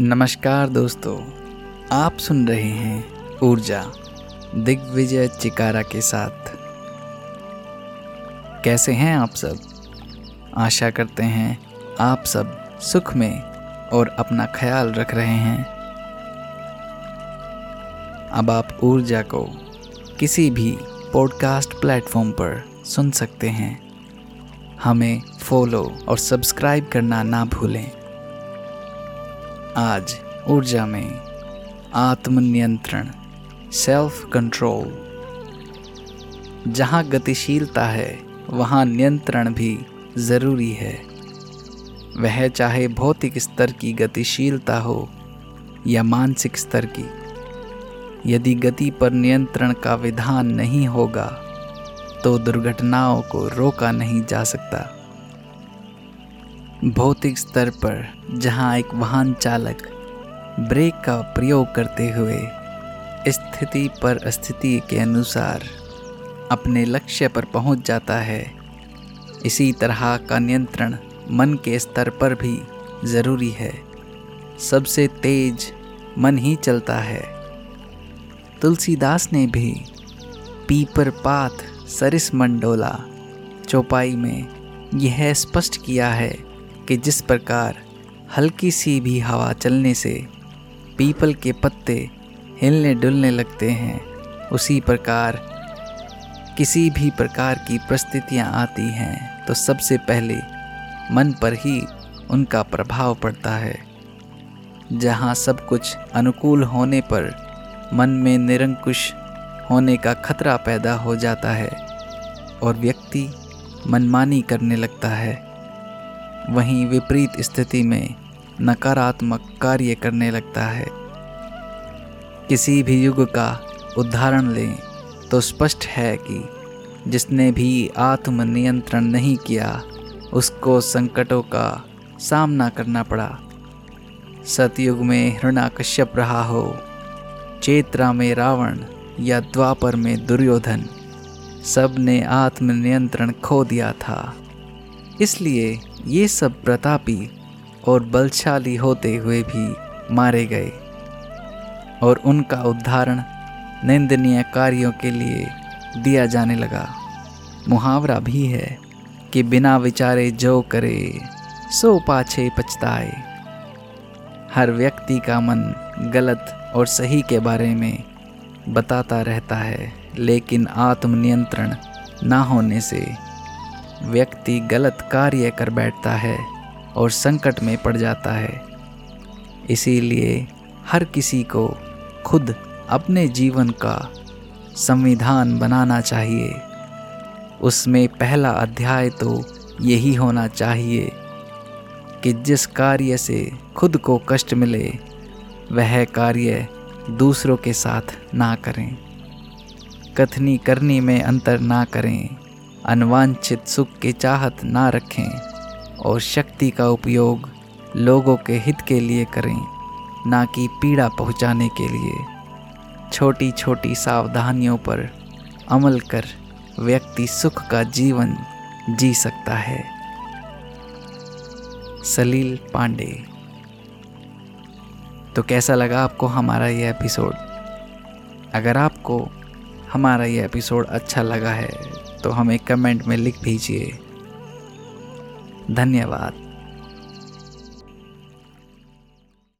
नमस्कार दोस्तों, आप सुन रहे हैं ऊर्जा, दिग्विजय चिकारा के साथ। कैसे हैं आप सब? आशा करते हैं आप सब सुख में और अपना ख्याल रख रहे हैं। अब आप ऊर्जा को किसी भी पॉडकास्ट प्लेटफॉर्म पर सुन सकते हैं। हमें फॉलो और सब्सक्राइब करना ना भूलें। आज ऊर्जा में आत्मनियंत्रण सेल्फ कंट्रोल जहाँ गतिशीलता है, वहाँ नियंत्रण भी ज़रूरी है। वह चाहे भौतिक स्तर की गतिशीलता हो या मानसिक स्तर की, यदि गति पर नियंत्रण का विधान नहीं होगा तो दुर्घटनाओं को रोका नहीं जा सकता। भौतिक स्तर पर, जहाँ एक वाहन चालक ब्रेक का प्रयोग करते हुए स्थिति पर स्थिति के अनुसार अपने लक्ष्य पर पहुँच जाता है। इसी तरह का नियंत्रण मन के स्तर पर भी ज़रूरी है। सबसे तेज मन ही चलता है। तुलसीदास ने भी पीपर पात सरिस मंडोला चौपाई में यह स्पष्ट किया है कि जिस प्रकार हल्की सी भी हवा चलने से पीपल के पत्ते हिलने डुलने लगते हैं, उसी प्रकार किसी भी प्रकार की परिस्थितियाँ आती हैं तो सबसे पहले मन पर ही उनका प्रभाव पड़ता है। जहाँ सब कुछ अनुकूल होने पर मन में निरंकुश होने का खतरा पैदा हो जाता है और व्यक्ति मनमानी करने लगता है। वहीं विपरीत स्थिति में नकारात्मक कार्य करने लगता है। किसी भी युग का उदाहरण लें तो स्पष्ट है कि जिसने भी आत्मनियंत्रण नहीं किया, उसको संकटों का सामना करना पड़ा। सतयुग में हृणाकश्यप रहा हो, चेत्रा में रावण या द्वापर में दुर्योधन, सबने आत्मनियंत्रण खो दिया था। इसलिए ये सब प्रतापी और बलशाली होते हुए भी मारे गए और उनका उदाहरण निंदनीय कार्यों के लिए दिया जाने लगा। मुहावरा भी है कि बिना विचारे जो करे, सो पाछे पछताए। हर व्यक्ति का मन गलत और सही के बारे में बताता रहता है, लेकिन आत्मनियंत्रण ना होने से व्यक्ति गलत कार्य कर बैठता है और संकट में पड़ जाता है। इसीलिए हर किसी को खुद अपने जीवन का संविधान बनाना चाहिए। उसमें पहला अध्याय तो यही होना चाहिए कि जिस कार्य से खुद को कष्ट मिले, वह कार्य दूसरों के साथ ना करें। कथनी करनी में अंतर ना करें। अनवांछित सुख की चाहत ना रखें और शक्ति का उपयोग लोगों के हित के लिए करें, ना कि पीड़ा पहुँचाने के लिए। छोटी छोटी सावधानियों पर अमल कर व्यक्ति सुख का जीवन जी सकता है। सलील पांडे। तो कैसा लगा आपको हमारा ये एपिसोड? अगर आपको हमारा ये एपिसोड अच्छा लगा है तो हमें कमेंट में लिख दीजिए। धन्यवाद।